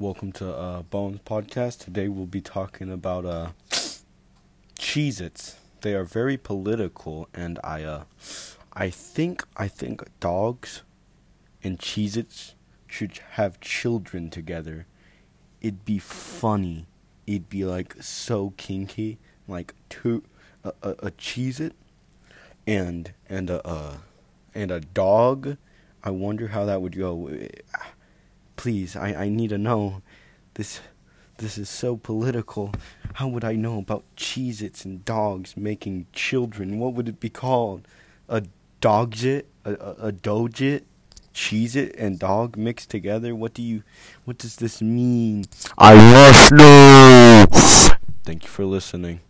Welcome to uh, Bones Podcast. Today we'll be talking about uh, Cheez Its. They are very political, and I uh, I think I think dogs and Cheez Its should have children together. It'd be funny. It'd be like so kinky, like two a a, a Cheez It and and a uh, and a dog. I wonder how that would go please, I, I need to know. This this is so political. How would I know about Cheez Its and dogs making children? What would it be called? A dogsit? A, a, a dogit? Cheez It and dog mixed together? What do you what does this mean? I love you Thank you for listening.